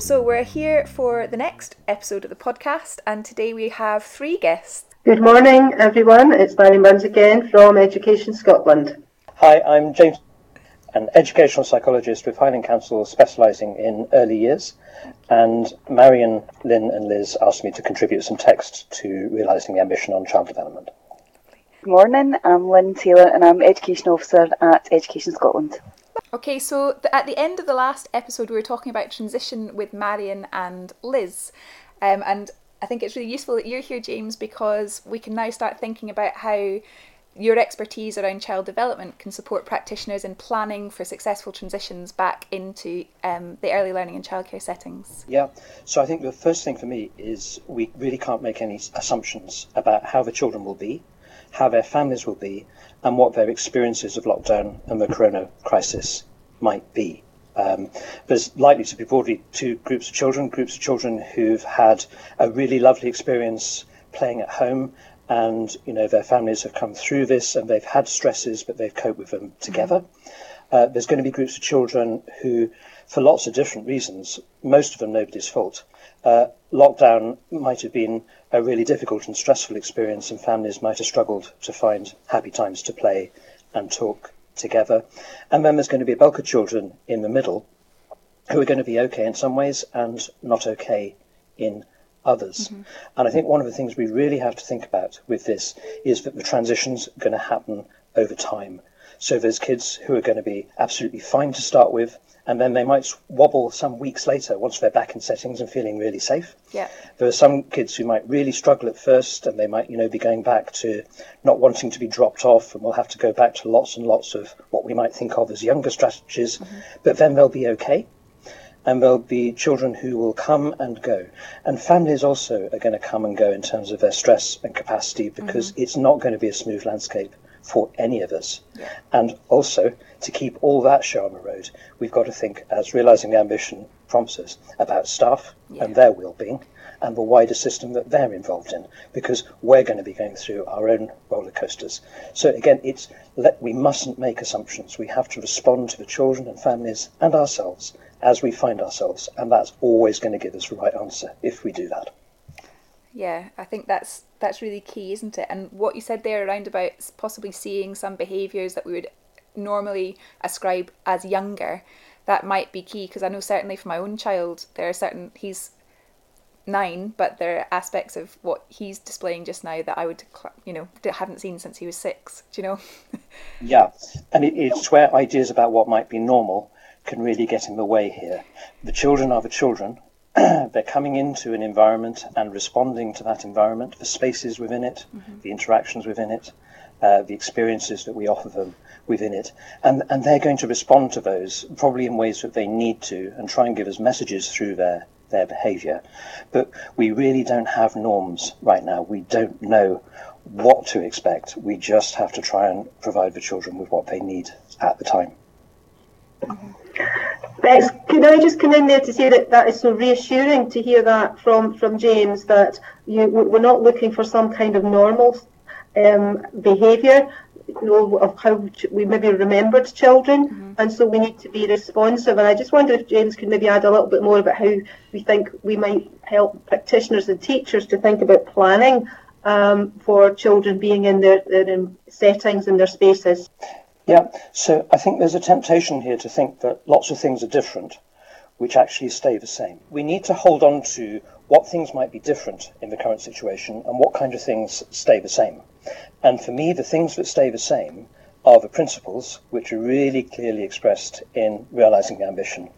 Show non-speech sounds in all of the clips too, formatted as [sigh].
so we're here for the next episode of the podcast, and today we have three guests. Good morning, everyone. It's Marion Burns again from Education Scotland. Hi, I'm James, an educational psychologist with Highland Council specialising in early years. And Marion, Lynn, and Liz asked me to contribute some text to realising the ambition on child development. Good morning, I'm Lynn Taylor and I'm Education Officer at Education Scotland. Okay, so at the end of the last episode, we were talking about transition with Marion and Liz. Um, and I think it's really useful that you're here, James, because we can now start thinking about how your expertise around child development can support practitioners in planning for successful transitions back into um, the early learning and childcare settings. Yeah, so I think the first thing for me is we really can't make any assumptions about how the children will be, how their families will be, and what their experiences of lockdown and the corona crisis might be. Um, there's likely to be broadly two groups of children groups of children who've had a really lovely experience playing at home and you know their families have come through this and they've had stresses but they've coped with them together uh, there's going to be groups of children who for lots of different reasons most of them nobody's fault uh, lockdown might have been a really difficult and stressful experience and families might have struggled to find happy times to play and talk together and then there's going to be a bulk of children in the middle who are going to be okay in some ways and not okay in others. Mm-hmm. And I think one of the things we really have to think about with this is that the transition's are going to happen over time. So there's kids who are going to be absolutely fine to start with, and then they might wobble some weeks later once they're back in settings and feeling really safe. Yeah. There are some kids who might really struggle at first, and they might, you know, be going back to not wanting to be dropped off, and we'll have to go back to lots and lots of what we might think of as younger strategies. Mm-hmm. But then they'll be okay and there'll be children who will come and go. And families also are going to come and go in terms of their stress and capacity because mm-hmm. it's not going to be a smooth landscape for any of us. Yeah. And also, to keep all that show on the road, we've got to think, as realising the ambition prompts us, about staff yeah. and their well-being and the wider system that they're involved in, because we're going to be going through our own roller coasters. So again, it's let, we mustn't make assumptions. We have to respond to the children and families and ourselves as we find ourselves, and that's always going to give us the right answer if we do that. Yeah, I think that's that's really key, isn't it? And what you said there around about possibly seeing some behaviours that we would normally ascribe as younger, that might be key because I know certainly for my own child there are certain he's nine, but there are aspects of what he's displaying just now that I would, you know, haven't seen since he was six. Do you know? [laughs] yeah, and it, it's where ideas about what might be normal can really get in the way here. The children are the children. [clears throat] They're coming into an environment and responding to that environment, the spaces within it, mm-hmm. the interactions within it, uh, the experiences that we offer them within it. And, and they're going to respond to those probably in ways that they need to and try and give us messages through their, their behavior. But we really don't have norms right now. We don't know what to expect. We just have to try and provide the children with what they need at the time. Bex, can I just come in there to say that that is so reassuring to hear that from, from James that you, we're not looking for some kind of normal um, behaviour, you know, of how we maybe remembered children, mm-hmm. and so we need to be responsive. And I just wonder if James could maybe add a little bit more about how we think we might help practitioners and teachers to think about planning um, for children being in their, their settings and their spaces. Yeah, so I think there's a temptation here to think that lots of things are different, which actually stay the same. We need to hold on to what things might be different in the current situation and what kind of things stay the same. And for me, the things that stay the same are the principles which are really clearly expressed in realizing ambition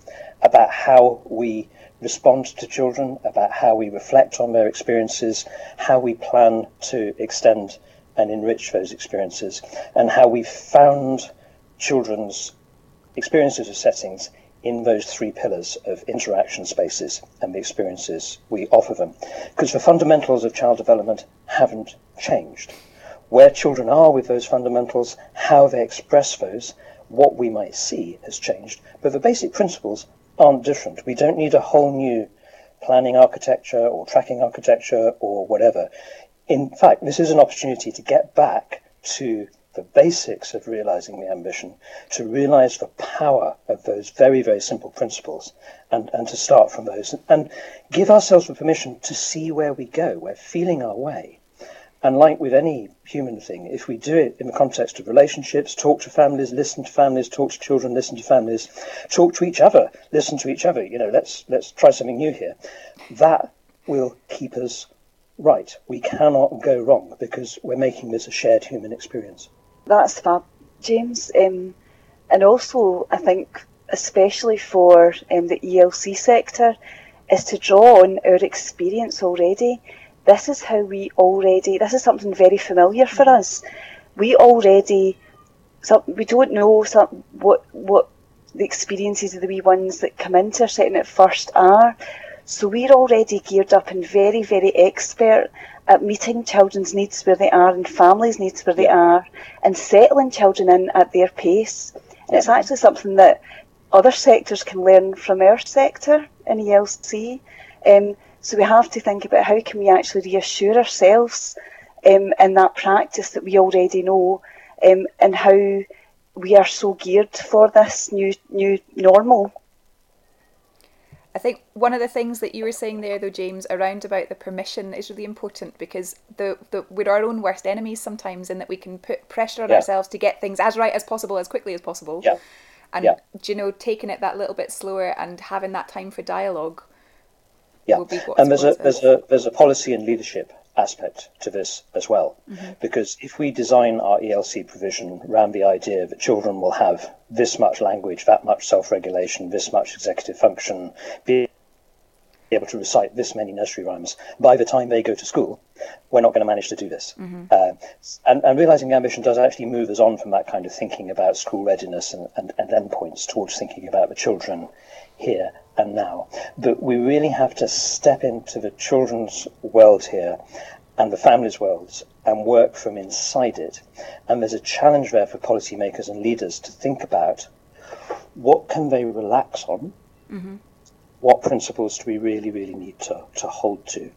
about how we respond to children, about how we reflect on their experiences, how we plan to extend and enrich those experiences, and how we found children's experiences of settings in those three pillars of interaction spaces and the experiences we offer them. Because the fundamentals of child development haven't changed. Where children are with those fundamentals, how they express those, what we might see has changed, but the basic principles aren't different. We don't need a whole new planning architecture or tracking architecture or whatever in fact, this is an opportunity to get back to the basics of realizing the ambition, to realize the power of those very, very simple principles and, and to start from those and give ourselves the permission to see where we go. We're feeling our way. And like with any human thing, if we do it in the context of relationships, talk to families, listen to families, talk to children, listen to families, talk to each other, listen to each other, you know, let's let's try something new here. That will keep us right. We cannot go wrong because we're making this a shared human experience. That's fab, James. Um, and also, I think, especially for um, the ELC sector, is to draw on our experience already this is how we already, this is something very familiar for us. We already, so we don't know some, what, what the experiences of the wee ones that come into our setting at first are. So we're already geared up and very, very expert at meeting children's needs where they are and families' needs where they are and settling children in at their pace. And it's actually something that other sectors can learn from our sector in ELC. Um, so we have to think about how can we actually reassure ourselves um, in that practice that we already know, um, and how we are so geared for this new new normal. I think one of the things that you were saying there, though, James, around about the permission is really important because the, the we're our own worst enemies sometimes, in that we can put pressure on yeah. ourselves to get things as right as possible, as quickly as possible. Yeah. And yeah. you know, taking it that little bit slower and having that time for dialogue yeah, and there's a there's a there's a policy and leadership aspect to this as well, mm-hmm. because if we design our ELC provision around the idea that children will have this much language, that much self-regulation, this much executive function, be able to recite this many nursery rhymes by the time they go to school, we're not going to manage to do this. Mm-hmm. Uh, and, and, realizing ambition does actually move us on from that kind of thinking about school readiness and, and, and endpoints towards thinking about the children here and now. That we really have to step into the children's world here and the families' worlds and work from inside it. And there's a challenge there for policymakers and leaders to think about what can they relax on? Mm-hmm. What principles do we really, really need to, to hold to?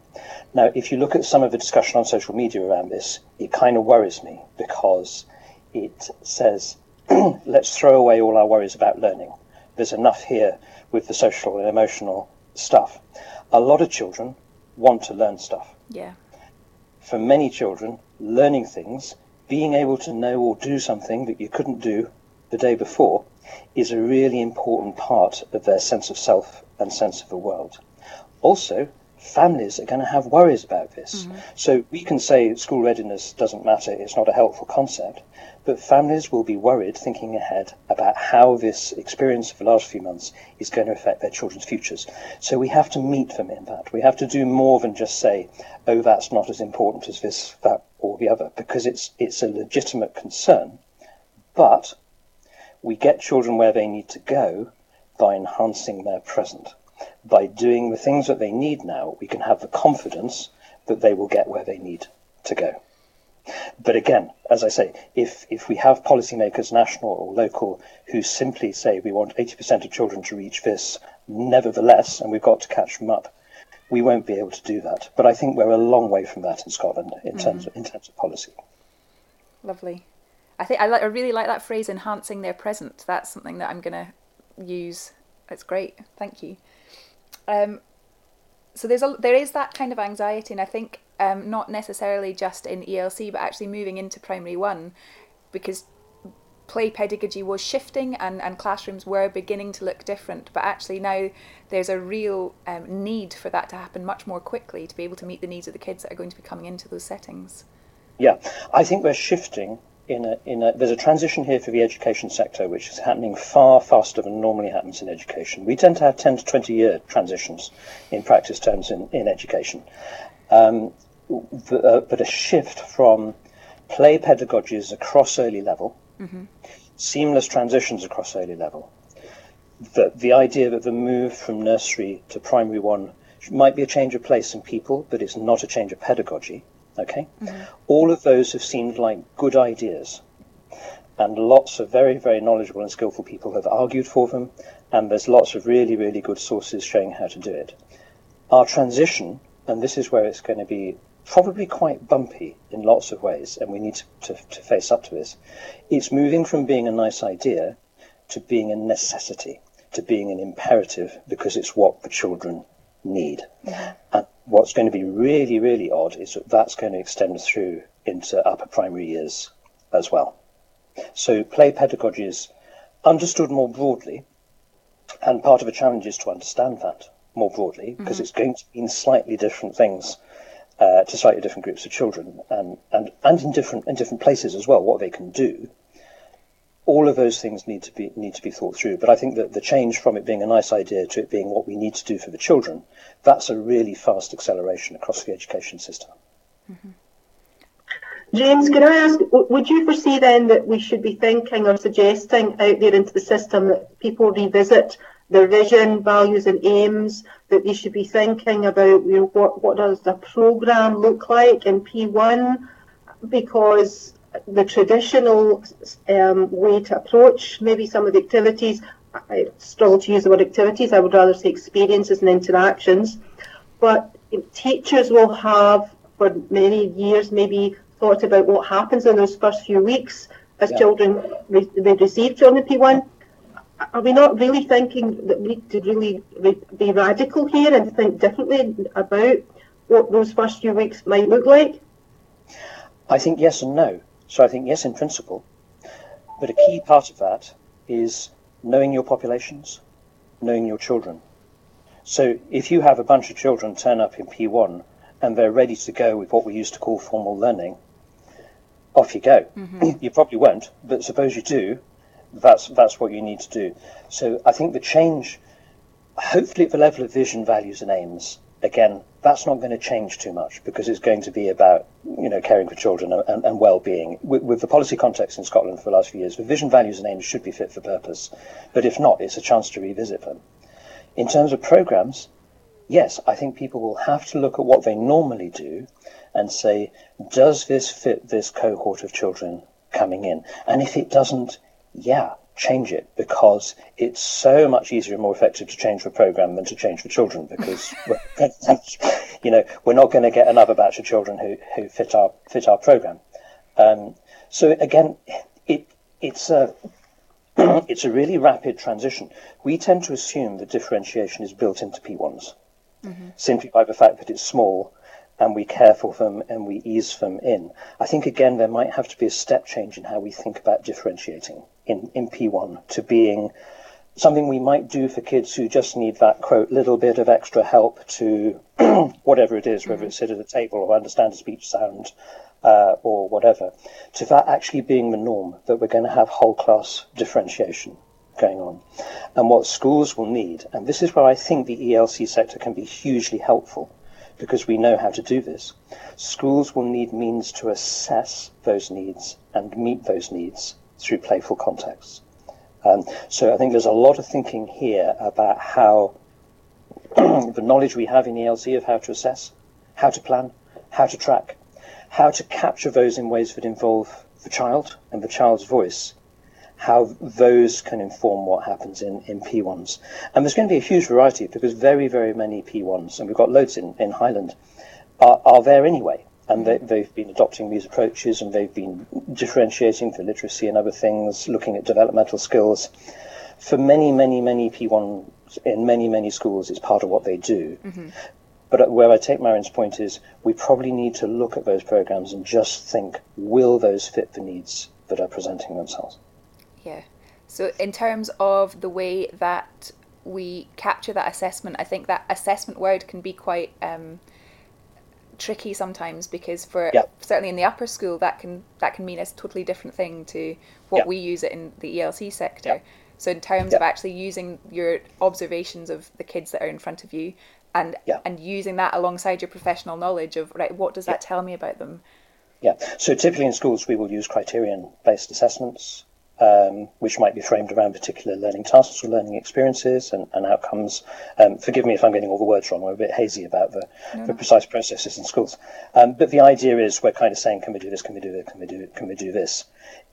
Now, if you look at some of the discussion on social media around this, it kind of worries me because it says, [clears throat] let's throw away all our worries about learning. There's enough here with the social and emotional stuff. A lot of children want to learn stuff. Yeah. For many children, learning things, being able to know or do something that you couldn't do the day before, is a really important part of their sense of self and sense of the world. Also, families are going to have worries about this. Mm-hmm. So we can say school readiness doesn't matter, it's not a helpful concept, but families will be worried thinking ahead about how this experience of the last few months is going to affect their children's futures. So we have to meet them in that. We have to do more than just say, oh, that's not as important as this, that, or the other, because it's, it's a legitimate concern. But we get children where they need to go by enhancing their present by doing the things that they need now, we can have the confidence that they will get where they need to go. But again, as I say, if, if we have policymakers, national or local, who simply say we want 80% of children to reach this, nevertheless, and we've got to catch them up, we won't be able to do that. But I think we're a long way from that in Scotland in mm-hmm. terms of, in terms of policy. Lovely. I think I, like, I really like that phrase, enhancing their present. That's something that I'm going to use. That's great. Thank you. Um, so there's a there is that kind of anxiety, and I think um, not necessarily just in ELC, but actually moving into primary one, because play pedagogy was shifting and, and classrooms were beginning to look different. But actually now there's a real um, need for that to happen much more quickly to be able to meet the needs of the kids that are going to be coming into those settings. Yeah, I think we're shifting in a, in a, there's a transition here for the education sector which is happening far faster than normally happens in education. We tend to have 10 to 20 year transitions in practice terms in, in education. Um, the, uh, but a shift from play pedagogies across early level, mm-hmm. seamless transitions across early level, the, the idea that the move from nursery to primary one might be a change of place in people, but it's not a change of pedagogy Okay? Mm-hmm. All of those have seemed like good ideas. And lots of very, very knowledgeable and skillful people have argued for them, and there's lots of really, really good sources showing how to do it. Our transition, and this is where it's going to be probably quite bumpy in lots of ways, and we need to, to, to face up to this. It's moving from being a nice idea to being a necessity, to being an imperative, because it's what the children need. Mm-hmm. And what's going to be really, really odd is that that's going to extend through into upper primary years as well. So play pedagogy is understood more broadly, and part of the challenge is to understand that more broadly because mm-hmm. it's going to mean slightly different things uh, to slightly different groups of children and, and, and in different in different places as well, what they can do. All of those things need to be need to be thought through. But I think that the change from it being a nice idea to it being what we need to do for the children, that's a really fast acceleration across the education system. Mm-hmm. James, can I ask, would you foresee then that we should be thinking or suggesting out there into the system that people revisit their vision, values, and aims, that they should be thinking about you know, what, what does the programme look like in P1, because the traditional um, way to approach maybe some of the activities, I struggle to use the word activities, I would rather say experiences and interactions, but teachers will have for many years maybe thought about what happens in those first few weeks as yeah. children re- they receive children P1 are we not really thinking that we need to really be radical here and think differently about what those first few weeks might look like? I think yes and no. So I think yes in principle, but a key part of that is knowing your populations, knowing your children. So if you have a bunch of children turn up in P1 and they're ready to go with what we used to call formal learning, off you go. Mm-hmm. [clears throat] You probably won't, but suppose you do, that's that's what you need to do. So I think the change, hopefully at the level of vision, values, and aims, again, that's not going to change too much because it's going to be about you know caring for children and, and well-being. With, with, the policy context in Scotland for the last few years, the vision, values, and aims should be fit for purpose. But if not, it's a chance to revisit them. In terms of programs, yes, I think people will have to look at what they normally do and say, does this fit this cohort of children coming in? And if it doesn't, yeah, change it because it's so much easier and more effective to change the program than to change for children because [laughs] [laughs] you know we're not going to get another batch of children who, who fit our fit our program. Um, so again, it it's a [clears throat] it's a really rapid transition. We tend to assume that differentiation is built into P1s mm-hmm. simply by the fact that it's small and we care for them and we ease them in. I think again there might have to be a step change in how we think about differentiating in, in P1 to being something we might do for kids who just need that quote little bit of extra help to [clears throat] whatever it is, whether mm-hmm. it's sit at a table or understand a speech sound uh, or whatever, to that actually being the norm that we're going to have whole class differentiation going on. And what schools will need, and this is where I think the ELC sector can be hugely helpful because we know how to do this. Schools will need means to assess those needs and meet those needs through playful contexts. Um, so I think there's a lot of thinking here about how [clears throat] the knowledge we have in ELC of how to assess, how to plan, how to track, how to capture those in ways that involve the child and the child's voice how those can inform what happens in, in P1s. And there's going to be a huge variety because very, very many P1s, and we've got loads in, in Highland, are, are there anyway. And they, they've been adopting these approaches and they've been differentiating for literacy and other things, looking at developmental skills. For many, many, many P1s in many, many schools, it's part of what they do. Mm-hmm. But where I take Marion's point is we probably need to look at those programs and just think, will those fit the needs that are presenting themselves? Yeah. So, in terms of the way that we capture that assessment, I think that assessment word can be quite um, tricky sometimes because for yeah. certainly in the upper school that can that can mean a totally different thing to what yeah. we use it in the ELC sector. Yeah. So in terms of actually using your observations of the kids that are in front of you and and using that alongside your professional knowledge of right what does that tell me about them? Yeah. So typically in schools we will use criterion based assessments um, which might be framed around particular learning tasks or learning experiences and, and outcomes. Um, forgive me if I'm getting all the words wrong. I'm a bit hazy about the, no. the precise processes in schools. Um, but the idea is we're kind of saying, can we do this? Can we do it? Can we do it? Can we do this?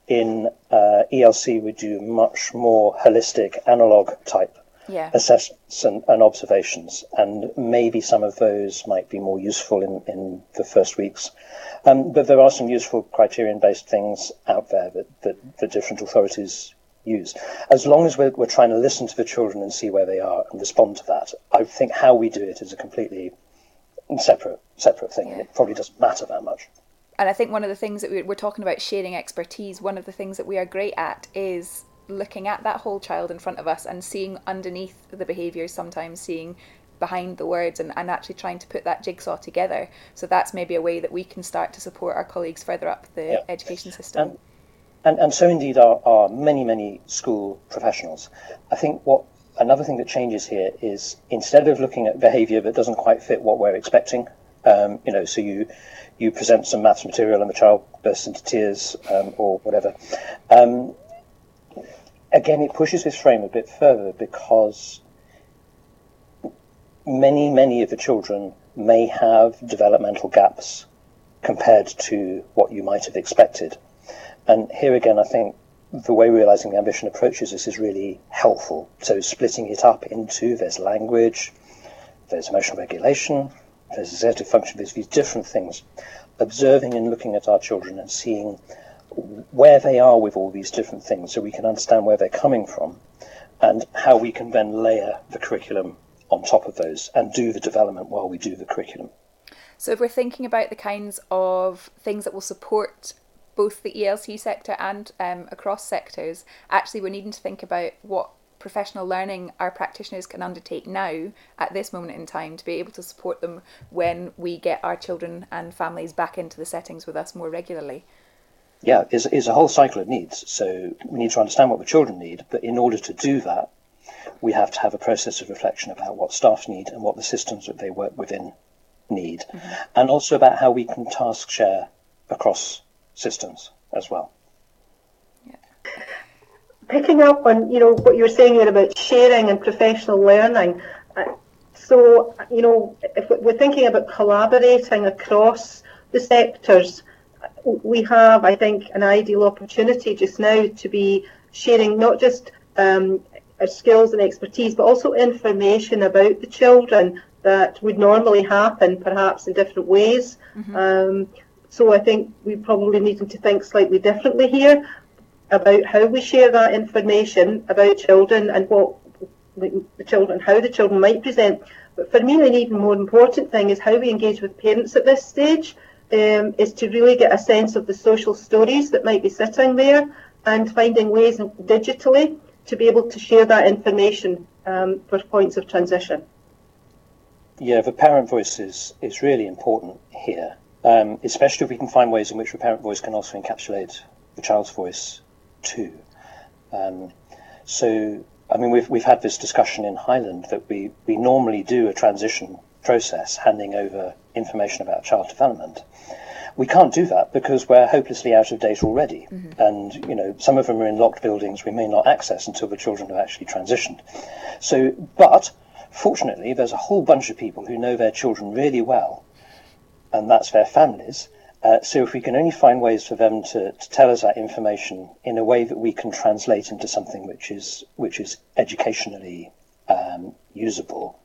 In uh, ELC, we do much more holistic analog type yeah. assessments and, and, observations, and maybe some of those might be more useful in, in the first weeks. Um, but there are some useful criterion based things out there that, that, that, different authorities use. As long as we're, we're trying to listen to the children and see where they are and respond to that, I think how we do it is a completely separate separate thing, yeah. it probably doesn't matter that much. And I think one of the things that we, we're talking about sharing expertise, one of the things that we are great at is looking at that whole child in front of us and seeing underneath the behaviours, sometimes seeing behind the words and, and actually trying to put that jigsaw together. So that's maybe a way that we can start to support our colleagues further up the yeah. education system. And, and, and so indeed are, are many, many school professionals. I think what another thing that changes here is instead of looking at behaviour that doesn't quite fit what we're expecting, um, you know, so you you present some maths material and the child bursts into tears um, or whatever. Um, again, it pushes this frame a bit further because many, many of the children may have developmental gaps compared to what you might have expected. And here again, I think the way realizing the ambition approaches this is really helpful. So splitting it up into there's language, there's emotional regulation, there's executive function, there's these different things. Observing and looking at our children and seeing where they are with all these different things so we can understand where they're coming from and how we can then layer the curriculum on top of those and do the development while we do the curriculum. So, if we're thinking about the kinds of things that will support both the ELC sector and um, across sectors, actually, we're needing to think about what professional learning our practitioners can undertake now at this moment in time to be able to support them when we get our children and families back into the settings with us more regularly. Yeah, is is a whole cycle of needs. So we need to understand what the children need, but in order to do that, we have to have a process of reflection about what staff need and what the systems that they work within need, mm-hmm. and also about how we can task share across systems as well picking up on you know what you were saying here about sharing and professional learning. Uh, so you know, if we're thinking about collaborating across the sectors, we have, I think, an ideal opportunity just now to be sharing not just um, our skills and expertise, but also information about the children that would normally happen, perhaps in different ways. Mm-hmm. Um, so I think we probably need to think slightly differently here about how we share that information about children and what the children, how the children might present. But for me, an even more important thing is how we engage with parents at this stage. Um, is to really get a sense of the social stories that might be sitting there and finding ways digitally to be able to share that information um, for points of transition. Yeah, the parent voice is, is really important here, um, especially if we can find ways in which the parent voice can also encapsulate the child's voice too. Um, so, I mean, we've, we've had this discussion in Highland that we, we normally do a transition process, handing over information about child development. We can't do that because we're hopelessly out of date already. Mm-hmm. And, you know, some of them are in locked buildings we may not access until the children have actually transitioned. So, but fortunately, there's a whole bunch of people who know their children really well, and that's their families, uh, so if we can only find ways for them to, to, tell us that information in a way that we can translate into something which is which is educationally um, usable.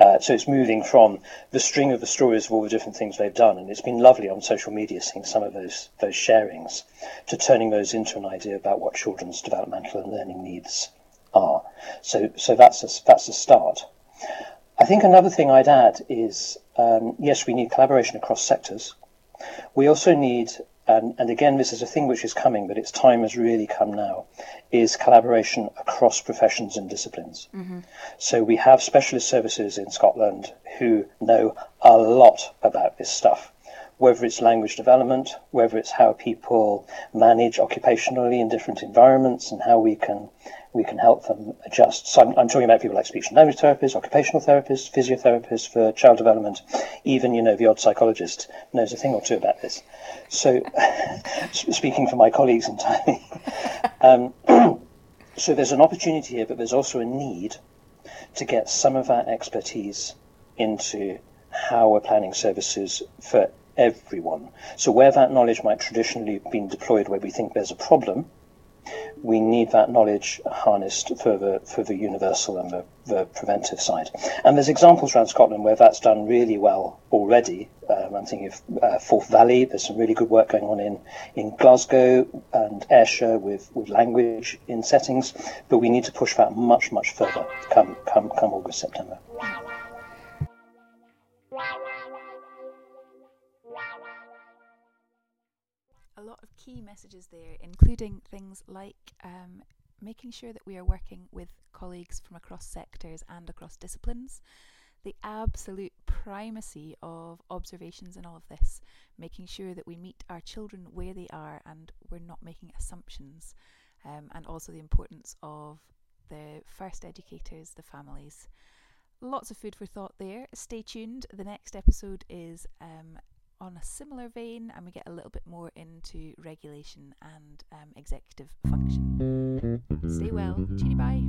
Uh, so it's moving from the string of the stories of all the different things they've done, and it's been lovely on social media seeing some of those those sharings, to turning those into an idea about what children's developmental and learning needs are. So so that's a, that's a start. I think another thing I'd add is um, yes, we need collaboration across sectors. We also need, and, and again, this is a thing which is coming, but its time has really come now, is collaboration across professions and disciplines. Mm-hmm. So we have specialist services in Scotland who know a lot about this stuff whether it's language development, whether it's how people manage occupationally in different environments and how we can we can help them adjust. So I'm, I'm talking about people like speech and language therapists, occupational therapists, physiotherapists for child development. Even, you know, the odd psychologist knows a thing or two about this. So, [laughs] speaking for my colleagues entirely, [laughs] um, [clears throat] so there's an opportunity here, but there's also a need to get some of our expertise into how we're planning services for everyone. So where that knowledge might traditionally have been deployed where we think there's a problem, we need that knowledge harnessed for the for the universal and the, the preventive side. And there's examples around Scotland where that's done really well already. Um, I'm thinking of uh, Forth Valley. There's some really good work going on in, in Glasgow and Ayrshire with, with language in settings, but we need to push that much much further come come come August September. Lot of key messages there, including things like um, making sure that we are working with colleagues from across sectors and across disciplines. The absolute primacy of observations in all of this, making sure that we meet our children where they are and we're not making assumptions, um, and also the importance of the first educators, the families. Lots of food for thought there. Stay tuned. The next episode is um, on a similar vein, and we get a little bit more into regulation and um, executive function. Stay well. Cheery bye.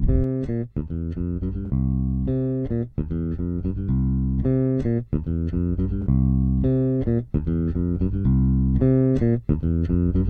[laughs]